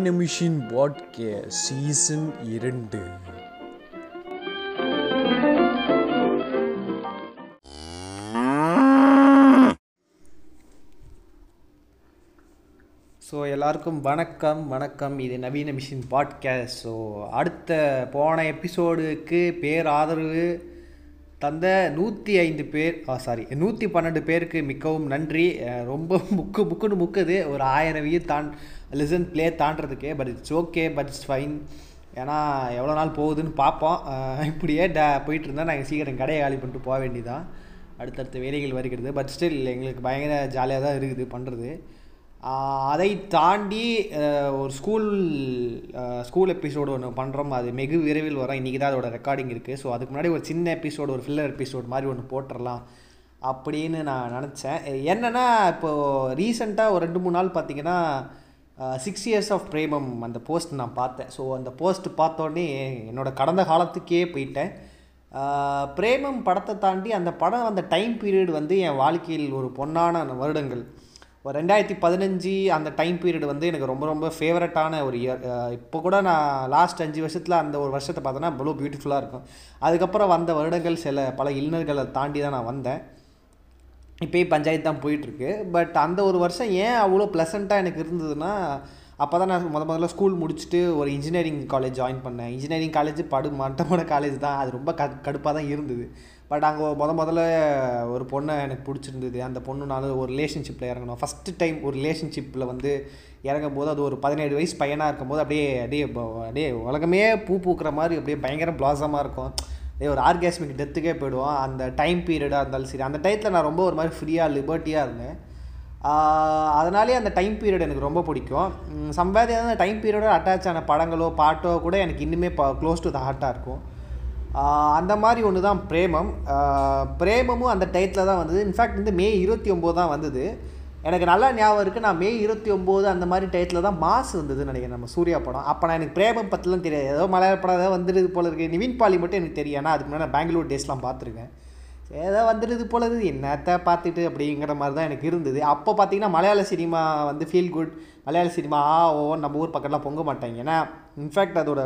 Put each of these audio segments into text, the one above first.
நவீன machine podcast season இரண்டு. So எல்லாருக்கும் வணக்கம் வணக்கம். இது நவீன மிஷின் பாட்காஸ்ட் ஸோ அடுத்த போன எபிசோடுக்கு பேர் ஆதரவு தந்த நூற்றி ஐந்து பேர் சாரி நூற்றி பன்னெண்டு பேருக்கு மிகவும் நன்றி. ரொம்ப முக்கு முக்குன்னு முக்குது. ஒரு ஆயிரம் வியூ தான் listen play தாண்டதுக்கே but it's okay but it's fine ஏன்னா எவ்வளோ நாள் போகுதுன்னு பார்ப்போம். இப்படியே ட போயிட்டு இருந்தால் நாங்கள் சீக்கிரம் கடையை காலி பண்ணிட்டு போக வேண்டியதான் அடுத்தடுத்த வேலைகள் வருகிறது. பட் ஸ்டில் எங்களுக்கு பயங்கர ஜாலியாக தான் இருக்குது பண்ணுறது அதை தாண்டி ஒரு ஸ்கூல் ஸ்கூல் எபிசோடு ஒன்று பண்ணுறோம் அது வெகு விரைவில் வரும். இன்றைக்கி தான் அதோட ரெக்கார்டிங் இருக்குது ஸோ அதுக்கு முன்னாடி ஒரு சின்ன எபிசோடு ஒரு ஃபில்லர் எபிசோடு மாதிரி ஒன்று போட்டுடலாம் அப்படின்னு நான் நினச்சேன். என்னென்னா இப்போது ரீசெண்டாக ஒரு ரெண்டு மூணு நாள் பார்த்தீங்கன்னா சிக்ஸ் இயர்ஸ் ஆஃப் பிரேமம் அந்த போஸ்ட் நான் பார்த்தேன். ஸோ அந்த போஸ்ட் பார்த்தோன்னே என்னோட கடந்த காலத்துக்கே போயிட்டேன். பிரேமம் படத்தை தாண்டி அந்த படம் அந்த டைம் பீரியட் வந்து என் வாழ்க்கையில் ஒரு பொன்னான வருடங்கள். ஒரு ரெண்டாயிரத்தி பதினஞ்சு அந்த டைம் பீரியட் வந்து எனக்கு ரொம்ப ரொம்ப ஃபேவரட்டான ஒரு இயர் இப்போ கூட நான் லாஸ்ட் அஞ்சு வருஷத்தில் அந்த ஒரு வருஷத்தை பார்த்தோன்னா அவ்வளோ பியூட்டிஃபுல்லாக இருக்கும். அதுக்கப்புறம் வந்த வருடங்கள் சில பல இளைஞர்களை தாண்டி தான் நான் வந்தேன். இப்போயும் பஞ்சாயத்து தான் போயிட்டுருக்கு. பட் அந்த ஒரு வருஷம் ஏன் அவ்வளோ ப்ளசண்ட்டாக எனக்கு இருந்ததுன்னா அப்போ தான் நான் முத முதல்ல ஸ்கூல் முடிச்சுட்டு ஒரு இன்ஜினியரிங் காலேஜ் ஜாயின் பண்ணேன். இன்ஜினியரிங் காலேஜ் படு மட்டமான காலேஜ் தான். அது ரொம்ப க கடுப்பாக தான் இருந்தது. பட் அங்கே முத முதல்ல ஒரு பொண்ணை எனக்கு பிடிச்சிருந்தது. அந்த பொண்ணுனால ஒரு ரிலேஷன்ஷிப்பில் இறங்கணும் ஃபஸ்ட்டு டைம் ஒரு ரிலேஷன்ஷிப்பில் வந்து இறங்கும் போது அது ஒரு பதினேழு வயசு பையனாக இருக்கும்போது அப்படியே அப்படியே அப்படியே உலகமே பூ பூக்கிற மாதிரி அப்படியே பயங்கர பிளாசமாக இருக்கும். அதே ஒரு ஆர்காஸ்மிக் டெத்துக்கே போயிடுவோம் அந்த டைம் பீரியடாக இருந்தாலும் சரி. அந்த டயத்தில் நான் ரொம்ப ஒரு மாதிரி ஃப்ரீயாக லிபர்ட்டியாக இருந்தேன். அதனாலே அந்த டைம் பீரியட் எனக்கு ரொம்ப பிடிக்கும். சம்பாதி அந்த டைம் பீரியடோட அட்டாச் ஆன படங்களோ பாட்டோ கூட எனக்கு இன்னுமே க்ளோஸ் டு த ஹார்ட்டாக இருக்கும். அந்த மாதிரி ஒன்று தான் பிரேமம் பிரேமமும் அந்த டயத்தில் தான் வந்தது. இன்ஃபேக்ட் வந்து மே இருபத்தி ஒம்பது தான் வந்தது. எனக்கு நல்லா ஞாபகம் இருக்குது நான் மே இருபத்தி ஒம்பது அந்த மாதிரி டயத்தில் தான் மாஸ் வந்ததுன்னு நினைக்கிறேன். நம்ம சூர்யா படம். அப்போ நான் எனக்கு பிரேமம் பற்றிலாம் தெரியாது. ஏதோ மலையாள படம் ஏதோ வந்துடுது போல இருக்குது நிவின் பாலி மட்டும் எனக்கு தெரியும். ஏன்னா அதுக்கு முன்னாடி நான் பெங்களூர் டேஸ்லாம் பார்த்துருக்கேன். ஏதோ வந்துடுது போல இது என்னத்தை பார்த்துட்டு அப்படிங்கிற மாதிரி தான் எனக்கு இருந்தது. அப்போ பார்த்தீங்கன்னா மலையாள சினிமா வந்து ஃபீல் குட் மலையாள சினிமா ஆ ஓ நம்ம ஊர் பக்கம்லாம் பொங்க மாட்டாங்க. ஏன்னா இன்ஃபேக்ட் அதோட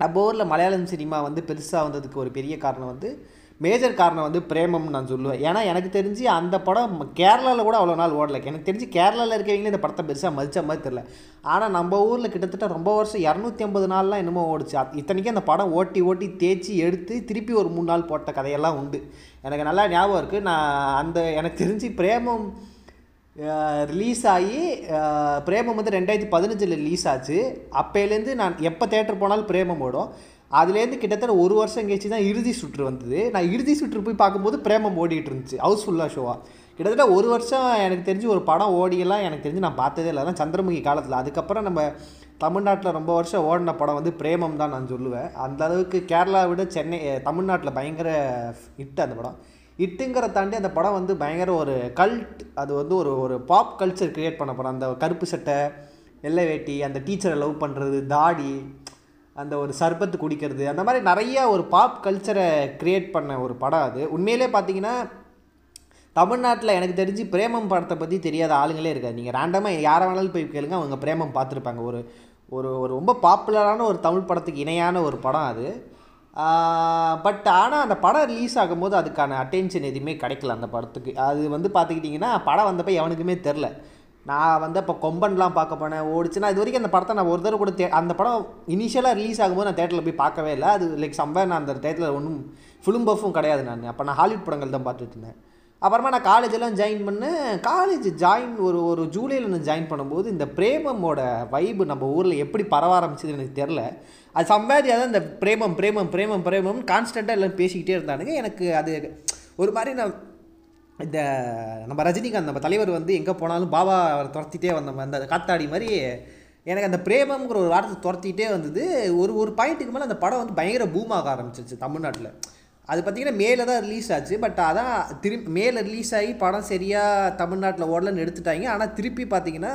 நம்ம ஊரில் மலையாளம் சினிமா வந்து பெருசாக வந்ததுக்கு ஒரு பெரிய காரணம் வந்து மேஜர் காரணம் வந்து பிரேமம்னு நான் சொல்லுவேன். ஏன்னா எனக்கு தெரிஞ்சு அந்த படம் கேரளாவில் கூட அவ்வளோ நாள் ஓடலை. எனக்கு தெரிஞ்சு கேரளாவில் இருக்கவங்களே இந்த படத்தை பெருசாக மதித்த மாதிரி தெரில ஆனால் நம்ம ஊரில் கிட்டத்தட்ட ரொம்ப வருஷம் இரநூத்தி ஐம்பது நாள்லாம் என்னமோ ஓடிச்சு. இத்தனைக்கும் அந்த படம் ஓட்டி ஓட்டி தேய்ச்சி எடுத்து திருப்பி ஒரு மூணு நாள் போட்ட கதையெல்லாம் உண்டு. எனக்கு நல்லா ஞாபகம் இருக்குது நான் அந்த எனக்கு தெரிஞ்சு பிரேமம் ரிலீஸ் ஆகி பிரேமம் வந்து ரெண்டாயிரத்தி பதினஞ்சில் ரிலீஸ் ஆச்சு. அப்போலேருந்து நான் எப்போ தேட்டர் போனாலும் பிரேமம் ஓடும். அதுலேருந்து கிட்டத்தட்ட ஒரு வருஷம் கழிச்சு தான் இறுதி சுற்று வந்தது. நான் இறுதி சுற்று போய் பார்க்கும்போது பிரேமம் ஓடிட்டு இருந்துச்சு. ஹவுஸ்ஃபுல்லாக ஷோவாக கிட்டத்தட்ட ஒரு வருஷம் எனக்கு தெரிஞ்சு ஒரு படம் ஓடியெல்லாம் எனக்கு தெரிஞ்சு நான் பார்த்ததே இல்லை. அதான் சந்திரமுகி காலத்தில். அதுக்கப்புறம் நம்ம தமிழ்நாட்டில் ரொம்ப வருஷம் ஓடின படம் வந்து பிரேமம் தான் நான் சொல்லுவேன். அந்த அளவுக்கு கேரளாவை விட சென்னை தமிழ்நாட்டில் பயங்கர ஹிட் அந்த படம். இட்டுங்கிற தாண்டி அந்த படம் வந்து பயங்கர ஒரு கல்ட் அது வந்து ஒரு ஒரு பாப் கல்ச்சர் க்ரியேட் பண்ண படம் அந்த கருப்பு சட்டை வெள்ளை வேட்டி அந்த டீச்சரை லவ் பண்ணுறது தாடி அந்த ஒரு சர்பத்து குடிக்கிறது அந்த மாதிரி நிறைய ஒரு பாப் கல்ச்சரை க்ரியேட் பண்ண ஒரு படம் அது. உண்மையிலே பார்த்தீங்கன்னா தமிழ்நாட்டில் எனக்கு தெரிஞ்சு பிரேமம் படத்தை பற்றி தெரியாத ஆளுங்களே இருக்காது. நீங்கள் ரேண்டமாக யாரை வேணாலும் போய் கேளுங்க அவங்க பிரேமம் பார்த்துருப்பாங்க. ஒரு ஒரு ஒரு ரொம்ப பாப்புலரான ஒரு தமிழ் படத்துக்கு இணையான ஒரு படம் அது. பட் ஆனால் அந்த படம் ரிலீஸ் ஆகும்போது அதுக்கான அட்டென்ஷன் எதுவுமே கிடைக்கல அந்த படத்துக்கு. அது வந்து பார்த்துக்கிட்டிங்கன்னா படம் வந்தப்போ எவனுக்குமே தெரில. நான் வந்து இப்போ கொம்பன்லாம் பார்க்க போனேன் ஓடிச்சுன்னா இது வரைக்கும் அந்த படத்தை நான் ஒரு தடவை கூட தே அந்த படம் இனிஷியலாக ரிலீஸ் ஆகும்போது நான் தேட்டரில் போய் பார்க்கவே இல்லை. அது லைக் சம்பவம் நான் அந்த தேட்டரில் ஒன்றும் ஃபிலிம் பஃபும் கிடையாது நான். அப்போ நான் ஹாலிவுட் படங்கள் தான் பார்த்துட்டு இருந்தேன். அப்புறமா நான் காலேஜெல்லாம் ஜாயின் பண்ணேன் காலேஜ் ஜாயின் ஒரு ஒரு ஜூலையில் நான் ஜாயின் பண்ணும்போது இந்த பிரேமமோட வைபு நம்ம ஊரில் எப்படி பரவ ஆரம்பிச்சது எனக்கு தெரில அது சம்பாதியாக தான் இந்த பிரேமம் பிரேமம் பிரேமம் பிரேமம் கான்ஸ்டண்ட்டாக எல்லாம் பேசிக்கிட்டே இருந்தானுங்க. எனக்கு அது ஒரு மாதிரி நான் இந்த நம்ம ரஜினிகாந்த் நம்ம தலைவர் வந்து எங்கே போனாலும் பாபா அவரை துரத்திட்டே வந்த அந்த காத்தாடி மாதிரி எனக்கு அந்த பிரேமம்ங்கிற ஒரு வார்த்தை துரத்திட்டே வந்தது. ஒரு ஒரு பாயிண்ட்டுக்கு மேலே அந்த படம் வந்து பயங்கர பூமாக ஆரம்பிச்சிருச்சு தமிழ்நாட்டில். அது பார்த்தீங்கன்னா மேலே தான் ரிலீஸ் ஆச்சு. பட் அதான் திரும்பி மேலே ரிலீஸ் ஆகி படம் சரியாக தமிழ்நாட்டில் ஓடலன்னு எடுத்துட்டாங்க. ஆனால் திருப்பி பார்த்தீங்கன்னா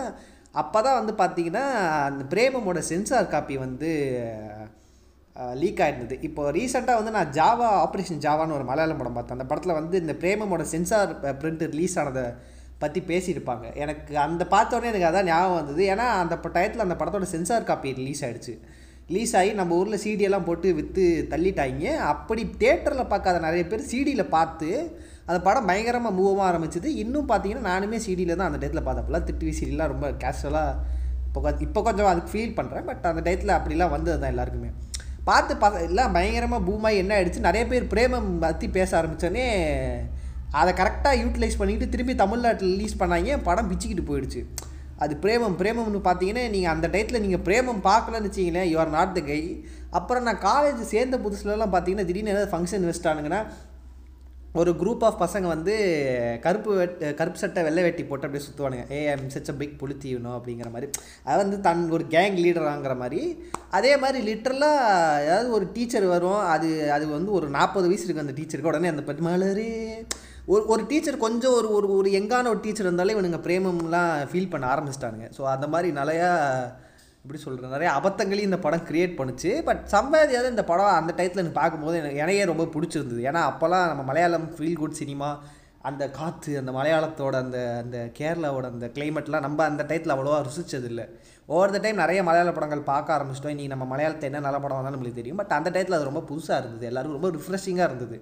அப்போ தான் வந்து பார்த்தீங்கன்னா அந்த பிரேமமோட சென்சார் காப்பி வந்து லீக் ஆகிருந்தது இப்போ ரீசெண்டாக வந்து நான் ஜாவா ஆப்ரேஷன் ஜாவான்னு ஒரு மலையாளம் படம் பார்த்தேன். அந்த படத்தில் வந்து இந்த பிரேமமோட சென்சார் பிரிண்ட் ரிலீஸ் ஆனதை பற்றி பேசியிருப்பாங்க. எனக்கு அந்த பார்த்தோன்னே எனக்கு அதான் ஞாபகம் வந்தது. ஏன்னா அந்த டயத்தில் அந்த படத்தோட சென்சார் காப்பி ரிலீஸ் ஆகிடுச்சு ரிலீஸ் ஆகி நம்ம ஊரில் சிடியெல்லாம் போட்டு விற்று தள்ளிட்டாங்க அப்படி தேட்டரில் பார்க்காத நிறைய பேர் சிடியில் பார்த்து அந்த படம் பயங்கரமாக மூவமாக ஆரம்பிச்சது. இன்னும் பார்த்தீங்கன்னா நானுமே சிடியில் தான் அந்த டயத்தில் பார்த்தப்பெல்லாம் திட்டுவி சீரியல்லாம் ரொம்ப கேஷுவலாக இப்போ கொஞ்சம் இப்போ கொஞ்சம் அதுக்கு ஃபீல் பண்ணுறேன் பட் அந்த டயத்தில் அப்படிலாம் வந்தது தான் எல்லாருக்குமே. பார்த்து பார்த்து எல்லாம் பயங்கரமாக பூமாய் என்ன ஆயிடுச்சு? நிறைய பேர் பிரேமம் பற்றி பேச ஆரம்பித்தோடனே அதை கரெக்டாக யூட்டிலைஸ் பண்ணிக்கிட்டு திரும்பி தமிழ்நாட்டில் ரிலீஸ் பண்ணாங்க. படம் பிச்சுக்கிட்டு போயிடுச்சு. அது பிரேமம் பிரேமம்னு பார்த்தீங்கன்னா நீங்கள் அந்த டயத்தில் நீங்கள் பிரேமம் பார்க்கலன்னு வச்சிங்களேன் யுவர் நாட் த கை அப்புறம் நான் காலேஜ் சேர்ந்த புதுசுலலாம் பார்த்தீங்கன்னா திடீர்னு ஏதாவது ஃபங்க்ஷன் வச்சிட்டானுங்கன்னா ஒரு குரூப் ஆஃப் பசங்க வந்து கருப்பு வெட் கருப்பு சட்டை வெள்ளை வெட்டி போட்டு அப்படியே சுற்றுவானுங்க ஏ ஐம் சச் அ பிக் புளுத்தி அப்படிங்கிற மாதிரி. அது வந்து தன் ஒரு கேங் லீடராங்கிற மாதிரி. அதே மாதிரி லிட்டரலாக ஏதாவது ஒரு டீச்சர் வரும். அது அது வந்து ஒரு நாற்பது வயசு இருக்குது அந்த டீச்சருக்கு உடனே அந்த பத்மாலரே ஒரு ஒரு டீச்சர் கொஞ்சம் ஒரு ஒரு ஒரு எங்கான ஒரு டீச்சர் இருந்தாலே இவனுங்க பிரேமம்லாம் ஃபீல் பண்ண ஆரம்பிச்சிட்டானுங்க. ஸோ அந்த மாதிரி நிறையா எப்படி சொல்கிறேன் நிறைய அபத்தங்களையும் இந்த படம் க்ரியேட் பண்ணுச்சு. பட் சம்பாதியாவது இந்த படம் அந்த டயத்தில் எனக்கு பார்க்கும்போது எனக்கு எனக்கே ரொம்ப பிடிச்சிருந்தது. ஏன்னா அப்போல்லாம் நம்ம மலையாளம் ஃபீல் குட் சினிமா அந்த காற்று அந்த மலையாளத்தோட அந்த அந்த கேரளாவோட அந்த கிளைமேட்லாம் நம்ம அந்த டயத்தில் அவ்வளோவா ருசிச்சதில்லை. ஓவர் த டைம் நிறைய மலையாள படங்கள் பார்க்க ஆரம்பிச்சிட்டோம். இன்றைக்கி நம்ம மலையாளத்தை என்ன நல்ல படம் வந்தாலும் நம்மளுக்கு தெரியும். பட் அந்த டயத்தில் அது ரொம்ப புதுசாக இருந்தது. எல்லாருக்கும் ரொம்ப ரிஃப்ரெஷிங்காக இருந்தது.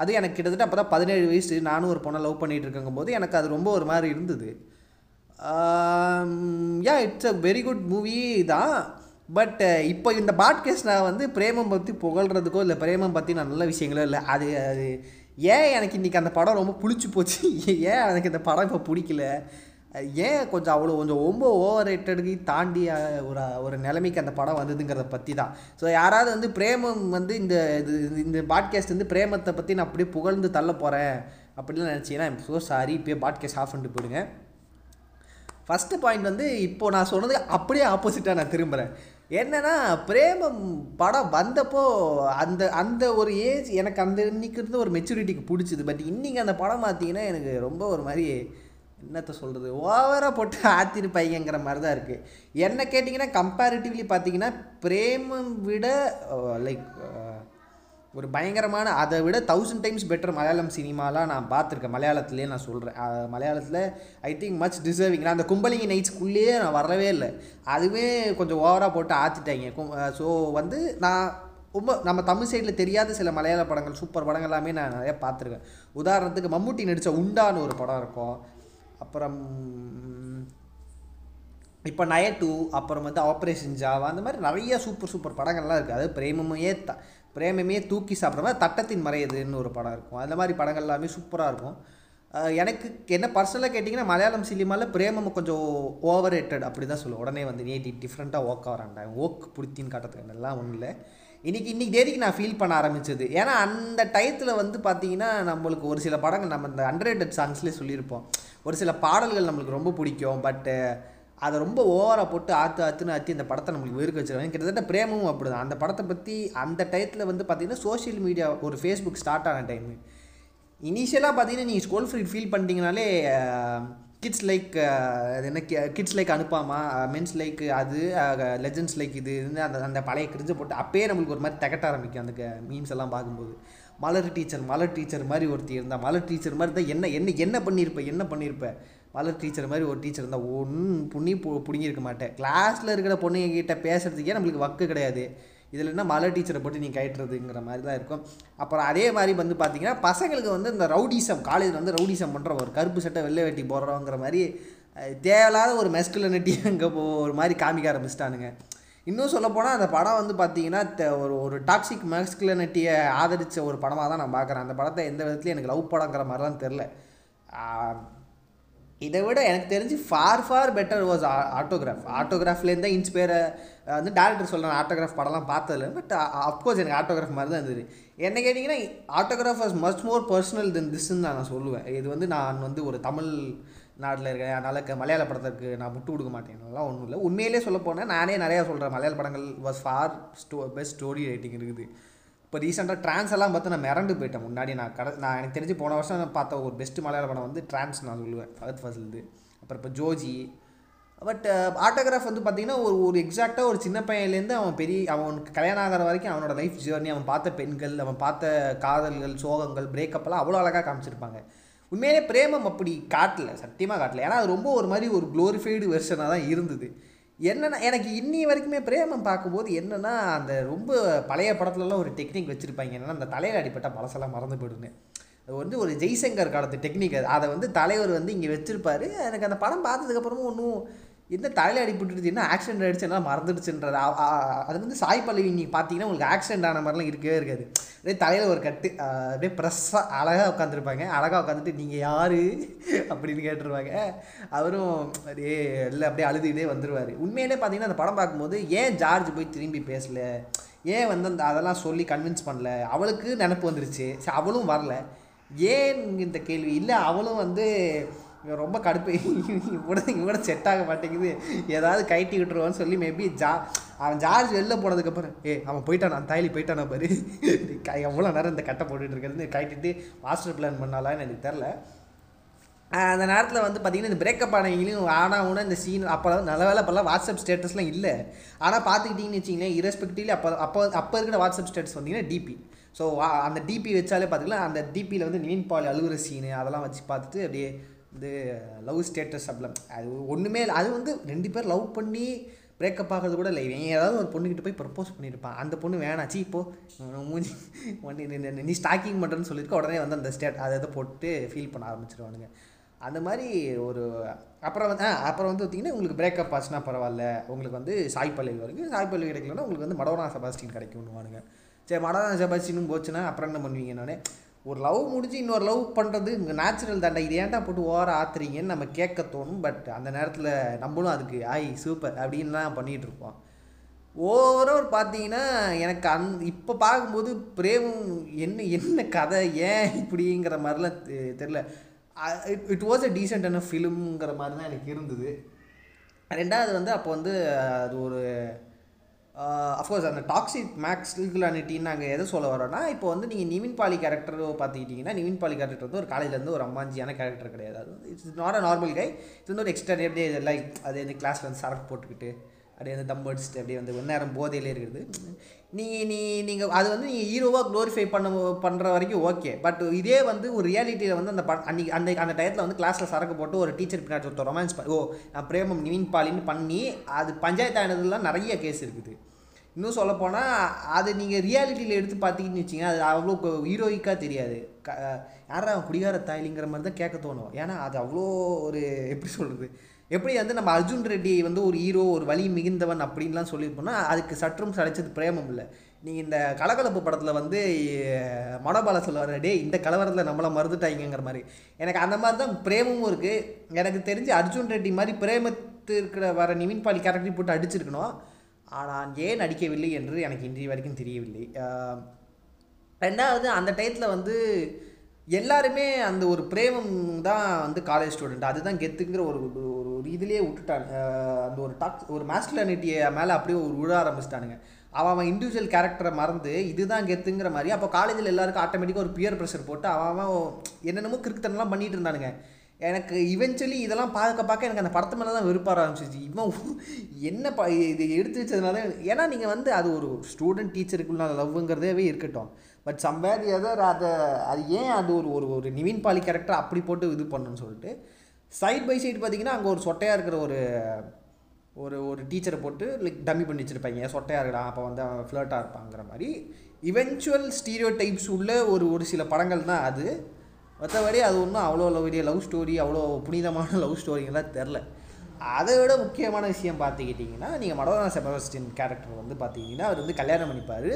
அது எனக்கு கிட்டத்தட்ட அப்போ தான் பதினேழு வயசு நானும் ஒரு பொண்ணை லவ் பண்ணிகிட்டு இருக்கும்போது எனக்கு அது ரொம்ப ஒரு மாதிரி இருந்தது. Yeah it's a very good movie தான். பட் இப்போ இந்த பாட்காஸ்ட் நான் வந்து பிரேமம் பற்றி புகழ்கிறதுக்கோ இல்லை பிரேமம் பற்றி நான் நல்ல விஷயங்களோ இல்லை அது அது ஏன் எனக்கு இன்றைக்கி அந்த படம் ரொம்ப பிடிச்சி போச்சு? ஏன் எனக்கு இந்த படம் இப்போ பிடிக்கல? ஏன் கொஞ்சம் அவ்வளோ கொஞ்சம் ரொம்ப ஓவர் ரேட்டடுக்கு தாண்டி ஒரு ஒரு நிலைமைக்கு அந்த படம் வந்ததுங்கிறத பற்றி தான். ஸோ யாராவது வந்து பிரேமம் வந்து இந்த இது இந்த பாட்காஸ்ட் வந்து பிரேமத்தை பற்றி நான் அப்படியே புகழ்ந்து தள்ள போகிறேன் அப்படிலாம் நினச்சிங்கன்னா ஸோ சாரி இப்போயே பாட்காஸ்ட் ஆஃப் பண்ணிட்டு போயிடுங்க. ஃபஸ்ட்டு பாயிண்ட் வந்து இப்போது நான் சொன்னது அப்படியே ஆப்போசிட்டாக நான் திரும்புகிறேன் என்னென்னா பிரேமம் படம் வந்தப்போ அந்த அந்த ஒரு ஏஜ் எனக்கு அந்த இன்னைக்கு இருந்த ஒரு மெச்சூரிட்டிக்கு பிடிச்சிது. பட் இன்றைக்கி அந்த படம் பார்த்தீங்கன்னா எனக்கு ரொம்ப ஒரு மாதிரி என்னத்தை சொல்கிறது ஓவராக போட்டு ஆத்திருப்பாய்ங்கிற மாதிரி தான் இருக்குது என்ன கேட்டிங்கன்னா கம்பேரிட்டிவ்லி பார்த்தீங்கன்னா பிரேமம் விட லைக் ஒரு பயங்கரமான அதை விட தௌசண்ட் டைம்ஸ் பெட்டர் மலையாளம் சினிமாலாம் நான் பார்த்துருக்கேன். மலையாளத்துலேயே நான் சொல்கிறேன் மலையாளத்தில் ஐ திங்க் மச் டிசர்விங் நான் அந்த கும்பலிங்கி நைட்ஸ்க்குள்ளேயே நான் வரவே இல்லை. அதுவே கொஞ்சம் ஓவராக போட்டு ஆற்றிட்டாங்க ஸோ வந்து நான் ரொம்ப நம்ம தமிழ் சைடில் தெரியாத சில மலையாள படங்கள் சூப்பர் படங்கள் எல்லாமே நான் நிறையா பார்த்துருக்கேன். உதாரணத்துக்கு மம்முட்டி நடித்த உண்டான்னு ஒரு படம் இருக்கும். அப்புறம் இப்போ நய டூ அப்புறம் வந்து ஆப்ரேஷன் ஜாவா அந்த மாதிரி நிறைய சூப்பர் சூப்பர் படங்கள்லாம் இருக்குது அது பிரேமமையே த பிரேமமே தூக்கி சாப்பிட்ற மாதிரி தட்டத்தின் மறையதுன்னு ஒரு படம் இருக்கும். அந்த மாதிரி படங்கள் எல்லாமே சூப்பராக இருக்கும். எனக்கு என்ன பர்சனலாக கேட்டிங்கன்னா மலையாளம் சினிமாவில் பிரேமம் கொஞ்சம் ஓவர் ரேட்டட் அப்படி தான் சொல்லுவோம் உடனே வந்து நேட்டி டிஃப்ரெண்ட்டாக ஓக்க ஆகிறான்டா ஓக் பிடித்தின்னு காட்டுறதுக்கு எல்லாம் ஒன்றும் இல்லை. இன்றைக்கி இன்றைக்கி தேதிக்கு நான் ஃபீல் பண்ண ஆரம்பிச்சது. ஏன்னா அந்த டயத்தில் வந்து பார்த்தீங்கன்னா நம்மளுக்கு ஒரு சில படங்கள் நம்ம இந்த அண்டர்ரேட்டட் சாங்ஸ்லேயே சொல்லியிருப்போம். ஒரு சில பாடல்கள் நம்மளுக்கு ரொம்ப பிடிக்கும் பட்டு அதை ரொம்ப ஓவராக போட்டு ஆற்று ஆற்றுன்னு ஆற்றி அந்த படத்தை நம்மளுக்கு வெறுக்க வச்சுருவாங்க. கிட்டத்தட்ட பிரேமமும் அப்படி தான் அந்த படத்தை பற்றி அந்த டயத்தில் வந்து பார்த்திங்கன்னா சோஷியல் மீடியா ஒரு ஃபேஸ்புக் ஸ்டார்ட் ஆன டைம் இனிஷியலாக பார்த்தீங்கன்னா நீங்கள் ஸ்கூல் ஃப்ரீ ஃபீல் பண்ணிட்டீங்கனாலே கிட்ஸ் லைக் அது என்ன கிட்ஸ் லைக் அனுப்பாமா? மென்ஸ் லைக் அது லெஜண்ட்ஸ் லைக் இது அந்த அந்த பழைய கிரிஞ்சை போட்டு அப்பயே நம்மளுக்கு ஒரு மாதிரி தகட்ட ஆரம்பிக்கும் அந்த மீம்ஸ் எல்லாம் பார்க்கும்போது. மலர் டீச்சர் மலர் டீச்சர் மாதிரி ஒருத்தி இருந்தால் மலர் டீச்சர் மாதிரி தான் என்ன என்ன என்ன பண்ணியிருப்பேன் என்ன பண்ணியிருப்பேன் மலர் டீச்சர் மாதிரி ஒரு டீச்சர் இருந்தால் ஒன்றும் புண்ணி பு பிடுங்கியிருக்க மாட்டேன். கிளாஸில் இருக்கிற பொண்ணுங்கிட்ட பேசுகிறதுக்கே நம்மளுக்கு வக்கு கிடையாது. இதில் என்ன மலர் டீச்சரை போட்டு நீ கைட்டுறதுங்கிற மாதிரி தான் இருக்கும். அப்புறம் அதே மாதிரி வந்து பார்த்திங்கன்னா பசங்களுக்கு வந்து இந்த ரவுடிசம் காலேஜில் வந்து ரவுடிசம் பண்ணுற ஒரு கருப்பு சட்டை வெள்ளை வெட்டி போடுறோங்கிற மாதிரி தேவையில்லாத ஒரு மெஸ்குலனிட்டி அங்கே ஒரு மாதிரி காமிக்க ஆரம்பிச்சிட்டானுங்க. இன்னும் சொல்லப்போனால் அந்த படம் வந்து பார்த்தீங்கன்னா ஒரு ஒரு டாக்ஸிக் மேஸ்குலனிட்டியை ஆதரித்த ஒரு படமாக தான் நான் பார்க்குறேன் அந்த படத்தை எந்த விதத்துலையும் எனக்கு லவ் படங்கிற மாதிரிலாம் தெரில இதை விட எனக்கு தெரிஞ்சு far far better was autograph ஆட்டோகிராஃப்லேருந்து தான் இன்ஸ்பயரை வந்து டேரக்டர் சொல்கிறேன் ஆட்டோகிராஃப் படம்லாம் பார்த்ததில்ல பட் அஃப்கோர்ஸ் எனக்கு ஆட்டோகிராஃப் மாதிரி தான் இருந்தது. என்ன கேட்டிங்கன்னா autograph was much more personal then திஸ்ன்னு நான் சொல்லுவேன். இது வந்து நான் வந்து ஒரு தமிழ் நாட்டில் இருக்கேன். அதனால் மலையாள படத்துக்கு நான் விட்டு கொடுக்க மாட்டேன். ஒன்றும் இல்லை. உண்மையிலே சொல்ல போனேன் நானே நிறையா சொல்கிறேன் மலையாள படங்கள் வாஸ் ஃபார் ஸ்டோ பெஸ்ட் ஸ்டோரி ரைட்டிங் இருக்குது. இப்போ ரீசெண்டாக ட்ரான்ஸ் எல்லாம் பார்த்து நான் மிரண்டு போயிட்டேன். முன்னாடி நான் கட நான் எனக்கு தெரிஞ்சு போன வருஷம் நான் பார்த்த ஒரு பெஸ்ட் மலையாள படம் வந்து ட்ரான்ஸ் நான் சொல்லுவேன். ஃபகத் ஃபசில்து அப்புறம் இப்போ ஜோஜி. பட் ஆட்டோகிராஃப் வந்து பார்த்திங்கன்னா ஒரு ஒரு எக்ஸாக்டாக ஒரு சின்ன பையன்லேருந்து அவன் பெரிய அவனுக்கு கல்யாணம் ஆகிற வரைக்கும் அவனோட லைஃப் ஜேர்னி அவன் பார்த்த பெண்கள் அவன் பார்த்த காதல்கள் சோகங்கள் பிரேக்கப்லாம் அவ்வளோ அழகாக காமிச்சிருப்பாங்க. உண்மையிலே பிரேமம் அப்படி காட்டல சத்தியமாக காட்டல. ஏன்னா அது ரொம்ப ஒரு மாதிரி ஒரு க்ளோரிஃபைடு வெர்ஷனாக தான் இருந்தது. என்னென்னா எனக்கு இன்னி வரைக்குமே பிரேமம் பார்க்கும்போது என்னென்னா அந்த ரொம்ப பழைய படத்துலலாம் ஒரு டெக்னிக் வச்சுருப்பாங்க. என்னென்னா அந்த தலையில் அடிப்பட்ட பழசெல்லாம் மறந்து போயிடுன்னு அது வந்து ஒரு ஜெய்சங்கர் காலத்து டெக்னிக் அது. அதை வந்து தலைவர் வந்து இங்கே வச்சுருப்பாரு. எனக்கு அந்த படம் பார்த்ததுக்கப்புறமும் ஒன்றும் என்ன தலையில் அடிபட்டுருச்சு என்ன ஆக்சிடென்ட் ஆகிடுச்சு என்ன மறந்துடுச்சுன்றது அது வந்து சாய் பல்லவி நீங்கள் பார்த்தீங்கன்னா உங்களுக்கு ஆக்சிடென்ட் ஆன மாதிரிலாம் இருக்கவே இருக்காது. அப்படியே தலையில் ஒரு கட்டு அப்படியே ப்ரெஸ்ஸாக அழகாக உட்காந்துருப்பாங்க அழகாக உட்காந்துட்டு நீங்கள் யார்? அப்படின்னு கேட்டுருவாங்க. அவரும் அப்படியே இல்லை அப்படியே அழுதுகிட்டே வந்துடுவார் உண்மையிலே பார்த்தீங்கன்னா அந்த படம் பார்க்கும்போது ஏன் ஜார்ஜ் போய் திரும்பி பேசல? ஏன் வந்து அந்த அதெல்லாம் சொல்லி கன்வின்ஸ் பண்ணல? அவளுக்கு நினப்பு வந்துருச்சு. அவளும் வரல. ஏன் இந்த கேள்வி? இல்லை அவளும் வந்து இவன் ரொம்ப கடுப்பு. இவட இவட செட் ஆக மாட்டேங்குது. ஏதாவது கைட்டி விட்டுருவான்னு சொல்லி மேபி ஜா அவன் ஜார்ஜ் வெளில போனதுக்கப்புறம் ஏ அவன் போயிட்டான்? அந்த தாயலி போயிட்டானா பாரு. க- எவ்வளோ நேரம் இந்த கட்டை போட்டுட்டு இருக்கிறது கைட்டிட்டு மாஸ்டர் பிளான் பண்ணாலான்னு எனக்கு தெரில அந்த நேரத்தில் வந்து பார்த்தீங்கன்னா இந்த பிரேக்கப் ஆனவங்களையும் ஆனாவுனா இந்த சீன் அப்போ நல்ல வேலை அப்போல்லாம் வாட்ஸ்அப் ஸ்டேட்டஸ்லாம் இல்லை. ஆனால் பார்த்துக்கிட்டிங்கன்னு வச்சிங்களேன் இரஸ்பெக்டிவ்லி அப்போ அப்போ அப்போ இருக்கிற வாட்ஸ்அப் ஸ்டேட்டஸ் வந்தீங்கன்னா டிபி ஸோ அந்த டிபி வச்சாலே பார்த்துக்கலாம் அந்த டிபியில் வந்து நிவின் பால் அழுகுற சீனு அதெல்லாம் வச்சு பார்த்துட்டு அப்படியே வந்து லவ் ஸ்டேட்டஸ் அப்படிலாம் அது ஒன்றுமே இல்லை. அது வந்து ரெண்டு பேர் லவ் பண்ணி பிரேக்கப் ஆகிறது கூட இல்லை. இவன் ஏதாவது ஒரு பொண்ணுக்கிட்ட போய் ப்ரப்போஸ் பண்ணியிருப்பான். அந்த பொண்ணு வேணாச்சு இப்போ மூஞ்சி நீ- நீ- ஸ்டாக்கிங் பண்ணுறேன்னு சொல்லியிருக்க. உடனே வந்து அந்த ஸ்டேட் அதை இதை போட்டு ஃபீல் பண்ண ஆரம்பிச்சிருவானுங்க. அந்த மாதிரி ஒரு அப்புறம் வந்து அப்புறம் வந்து பார்த்தீங்கன்னா உங்களுக்கு பிரேக்கப் ஆச்சுன்னா பரவாயில்ல. உங்களுக்கு வந்து சாய் பல்லவி வரைக்கும் சாய் பல்லவி கிடைக்கலன்னா உங்களுக்கு வந்து மடோனா செபாஸ்டின் கிடைக்கும்னுவானுங்க. சரி மடோனா செபாஸ்டினும் போச்சுன்னா அப்புறம் என்ன பண்ணுவீங்க நானே? ஒரு லவ் முடிஞ்சு இன்னொரு லவ் பண்ணுறது இங்கே நேச்சுரல் தாண்டா இது ஏன்டா போட்டு ஓர ஆத்துறீங்கன்னு நம்ம கேட்க தோணும். பட் அந்த நேரத்தில் நம்மளும் அதுக்கு ஆய் சூப்பர் அப்படின்லாம் பண்ணிகிட்டு இருப்போம். ஓவரால் பார்த்தீங்கன்னா எனக்கு அந் இப்போ பார்க்கும்போது பிரேமும் என்ன என்ன கதை ஏன் இப்படிங்கிற மாதிரிலாம் தெ- தெரில இட் வாஸ் அ டீசெண்டான ஃபிலிம்ங்கிற மாதிரி தான் எனக்கு இருந்தது. ரெண்டாவது வந்து அப்போ வந்து அது ஒரு அஃப்கோர்ஸ் அந்த டாக்ஸிக் மேக்ஸ்குலானிட்டின்னு நாங்கள் எதை சொல்ல வரோன்னா இப்போ வந்து நீங்கள் நிவின் பாலி கேரக்டர் பார்த்துக்கிட்டிங்கன்னா நிவின் பாலி கேரக்டர் வந்து ஒரு காலேஜ்லேருந்து ஒரு அம்மாஞ்சியான கேரக்டர் கிடையாது. அது it's not a normal guy இது வந்து ஒரு எக்ஸ்ட்ரா அப்படியே லைக் அது இந்த கிளாஸில் வந்து சரக்கு போட்டுக்கிட்டு அப்படியே வந்து தம் அடிச்சுட்டு அப்படியே வந்து நேரம் போதையிலே இருக்கிறது நீங்கள் நீ நீங்கள் அது வந்து நீங்கள் ஹீரோவாக க்ளோரிஃபை பண்ண பண்ணுற வரைக்கும் ஓகே பட் இதே வந்து ஒரு ரியாலிட்டியில் வந்து அந்த ப அன்னைக்கு அந்த அந்த டயத்தில் வந்து கிளாஸில் சரக்கு போட்டு ஒரு டீச்சர் பின்னாடி ஒருத்தர் ரொமான்ஸ் ஓ நான் பிரேமம் நிவின் பாலின்னு பண்ணி அது பஞ்சாயத்து ஆனதுலாம் நிறைய கேஸ் இருக்குது. இன்னும் சொல்லப்போனால் அது நீங்கள் ரியாலிட்டியில் எடுத்து பார்த்தீங்கன்னு வச்சிங்க அது அவ்வளோ ஹீரோயிக்காக தெரியாது. க யாரா குடிகார தாய்லிங்கிற மாதிரி தான் கேட்க தோணும். ஏன்னா அது அவ்வளோ ஒரு எப்படி சொல்கிறது எப்படி வந்து நம்ம அர்ஜுன் ரெட்டி வந்து ஒரு ஹீரோ ஒரு வழி மிகுந்தவன் அப்படின்லாம் சொல்லியிருப்போம்னா அதுக்கு சற்றும் சளைச்சது பிரேமம் இல்லை. நீங்கள் இந்த கலகலப்பு படத்தில் வந்து மனோபால சொல்லுவார் டேய் இந்த கலவரத்தில் நம்மளை மறந்துட்டாங்கங்கிற மாதிரி. எனக்கு அந்த மாதிரி தான் பிரேமமும் இருக்குது எனக்கு தெரிஞ்சு அர்ஜுன் ரெட்டி மாதிரி பிரேமத்து இருக்கிற வர நிவின் பாலி கேரக்டர் போட்டு அடிச்சிருக்கணும். ஆனால் ஏன் நடிக்கவில்லை என்று எனக்கு இன்றைய வரைக்கும் தெரியவில்லை. ரெண்டாவது அந்த டயத்தில் வந்து எல்லாருமே அந்த ஒரு பிரேமம் தான் வந்து காலேஜ் ஸ்டூடெண்ட் அதுதான் கெத்துங்கிற ஒரு ஒரு இதுலேயே விட்டுட்டாங்க அந்த ஒரு டாக் ஒரு மாஸ்டர்லனிட்டியை மேலே அப்படியே ஒரு விழ ஆரம்பிச்சிட்டானுங்க. அவன் அவன் இண்டிவிஜுவல் கேரக்டரை மறந்து இதுதான் கெத்துங்கிற மாதிரி. அப்போ காலேஜில் எல்லாருக்கும் ஆட்டோமேட்டிக்காக ஒரு பியர் ப்ரெஷர் போட்டு அவன் அவன் என்னென்னமோ கிரிக்கெட்லாம் பண்ணிட்டு இருந்தானுங்க. எனக்கு இவென்ச்சுவலி இதெல்லாம் பார்க்க பார்க்க எனக்கு அந்த படத்து மேலே தான் வெறுப்பார ஆரம்பிச்சிச்சு. இவன் என்ன ப இது எடுத்து வச்சதுனால ஏன்னா நீங்கள் வந்து அது ஒரு ஸ்டூடெண்ட் டீச்சருக்குள்ள லவ்ங்கிறதே இருக்கட்டும். பட் சம்வேர் எதர் அதை அது ஏன் அது ஒரு ஒரு ஒரு நிவின் பாலி கேரக்டர் அப்படி போட்டு இது பண்ணணும்னு சொல்லிட்டு சைட் பை சைடு பார்த்தீங்கன்னா அங்கே ஒரு சொட்டையாக இருக்கிற ஒரு ஒரு ஒரு டீச்சரை போட்டு லைக் டம்மி பண்ணி வச்சுருப்பாங்க. சொட்டையாக இருக்கலாம் அப்போ வந்து அவன் ஃப்ளர்ட்டாக இருப்பாங்கிற மாதிரி. இவென்ச்சுவல் ஸ்டீரியோ டைப்ஸ் உள்ள ஒரு ஒரு சில படங்கள் தான் அது. மற்றபடி அது ஒன்றும் அவ்வளோ பெரிய லவ் ஸ்டோரி அவ்வளோ புனிதமான லவ் ஸ்டோரிங்கெல்லாம் தெரில. அதை விட முக்கியமான விஷயம் பார்த்துக்கிட்டிங்கன்னா நீங்கள் மடோனா செபஸ்டின் கேரக்டர் வந்து பார்த்தீங்கன்னா அவர் வந்து கல்யாணம் பண்ணிப்பார்.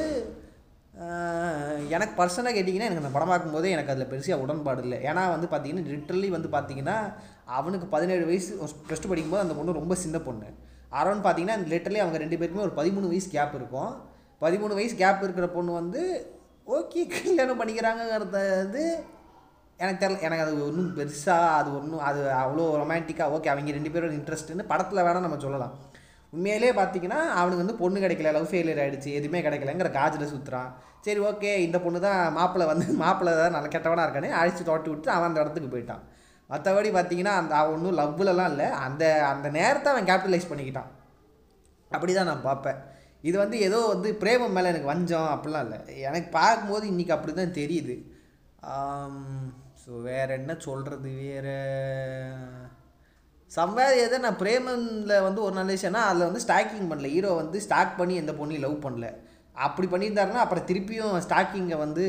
எனக்கு பர்சனலாக கேட்டிங்கன்னா எனக்கு அந்த படம் பார்க்கும்போதே எனக்கு அதில் பெருசாக உடன்பாடு இல்லை. ஏன்னா வந்து பார்த்தீங்கன்னா லிட்ரலி வந்து பார்த்தீங்கன்னா அவனுக்கு பதினேழு வயசு ப்ளஸ் டூ படிக்கும்போது அந்த பொண்ணு ரொம்ப சின்ன பொண்ணு. அரௌண்ட் பார்த்தீங்கன்னா லிட்டரலி அவங்க ரெண்டு பேருக்குமே ஒரு பதிமூணு வயசு கேப் இருக்கும். பதிமூணு வயசு கேப் இருக்கிற பொண்ணு வந்து ஓகே கல்யாணம் பண்ணிக்கிறாங்கிறது எனக்கு தெரியல. எனக்கு அது ஒன்றும் பெருசாக அது ஒன்றும் அது அவ்வளோ ரொமான்டிக்காக ஓகே அவங்க ரெண்டு பேரோட இன்ட்ரெஸ்ட்டுன்னு படத்தில் வேணால் நம்ம சொல்லலாம். உண்மையிலே பார்த்தீங்கன்னா அவனுக்கு வந்து பொண்ணு கிடைக்கல லவ் ஃபெயிலியர் ஆகிடுச்சு எதுவுமே கிடைக்கலங்கிற காஜில் சுற்றுறான் சரி ஓகே இந்த பொண்ணு தான் மாப்பிள்ளை வந்து மாப்பிள்ளை தான் நல்ல கெட்டவனாக இருக்கானே அழைச்சி தோட்டி விட்டு அவன் அந்த இடத்துக்கு போயிட்டான். மற்றபடி பார்த்தீங்கன்னா அந்த அவன் ஒன்றும் லவ்லலாம் இல்லை. அந்த அந்த நேரத்தை அவன் கேபிட்டலைஸ் பண்ணிக்கிட்டான். அப்படி தான் நான் பார்ப்பேன். இது வந்து ஏதோ வந்து பிரேமம் மேலே எனக்கு வஞ்சம் அப்படிலாம் இல்லை. எனக்கு பார்க்கும்போது இன்றைக்கி அப்படி தான் தெரியுது ஸோ வேறு என்ன சொல்கிறது வேறு சம்வேர் எதை நான் பிரேமனில் வந்து ஒரு நல்ல விஷயம்னா அதில் வந்து ஸ்டாக்கிங் பண்ணல. ஹீரோ வந்து ஸ்டாக் பண்ணி எந்த பொண்ணையும் லவ் பண்ணல. அப்படி பண்ணியிருந்தாருன்னா அப்புறம் திருப்பியும் ஸ்டாக்கிங்கை வந்து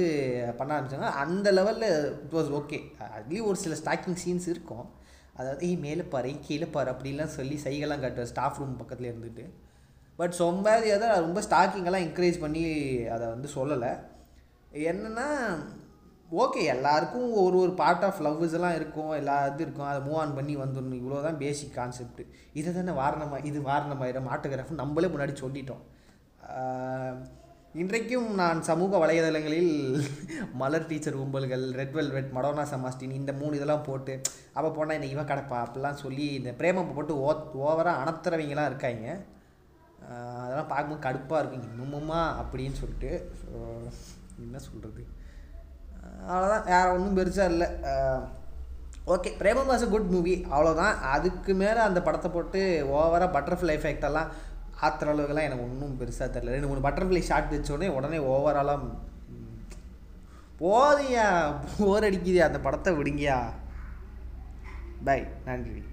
பண்ண ஆரம்பிச்சாங்க. அந்த லெவலில் இட் வாஸ் ஓகே அதுலேயும் ஒரு சில ஸ்டாக்கிங் சீன்ஸ் இருக்கும். அதாவது ஏய் மேலே பாரு கீழே பாரு அப்படிலாம் சொல்லி சைகெல்லாம் காட்டுவார் ஸ்டாஃப் ரூம் பக்கத்தில் இருந்துட்டு. பட் சொம்பாதி அதை ரொம்ப ஸ்டாக்கிங்கெல்லாம் என்கரேஜ் பண்ணி அதை வந்து சொல்லலை. என்னென்னா ஓகே எல்லாருக்கும் ஒரு ஒரு பார்ட் ஆஃப் லவ்ஸ் எல்லாம் இருக்கும் எல்லா இது இருக்கும். அதை மூவ் ஆன் பண்ணி வந்துடணும். இவ்வளோ தான் பேசிக் கான்செப்ட் இதை தானே வாரணமாக இது வாரணமாயிரம் ஆட்டோகிராஃப் நம்மளே முன்னாடி சொல்லிட்டோம். இன்றைக்கும் நான் சமூக வலைதளங்களில் மலர் டீச்சர் கும்பல்கள் ரெட் வெல்வெட் மடோனா சமாஸ்டின் இந்த மூணு இதெல்லாம் போட்டு அப்போ போனால் இந்த இவன் கிடப்பா அப்படிலாம் சொல்லி இந்த பிரேமம் போட்டு ஓ ஓவராக அணத்துறவங்களாம் இருக்காங்க. அதெல்லாம் பார்க்கும்போது கடுப்பாக இருக்கும். இன்னுமுமா அப்படின்னு சொல்லிட்டு ஸோ என்ன சொல்கிறது அவ்வளோதான் வேறு ஒன்றும் பெருசாக இல்லை. Okay. Premam was a good movie அவ்வளோதான் அதுக்கு மேலே அந்த படத்தை போட்டு ஓவராக பட்டர்ஃப்ளை எஃபெக்ட் எல்லாம் ஆத்துற அளவுக்குலாம் எனக்கு ஒன்றும் பெருசாக தெரியல. ரெண்டு மூணு பட்டர்ஃப்ளை ஷாட் வச்ச உடனே ஓவராலாக போதியா போர் அடிக்குதியா அந்த படத்தை விடுங்கயா. பை நன்றி.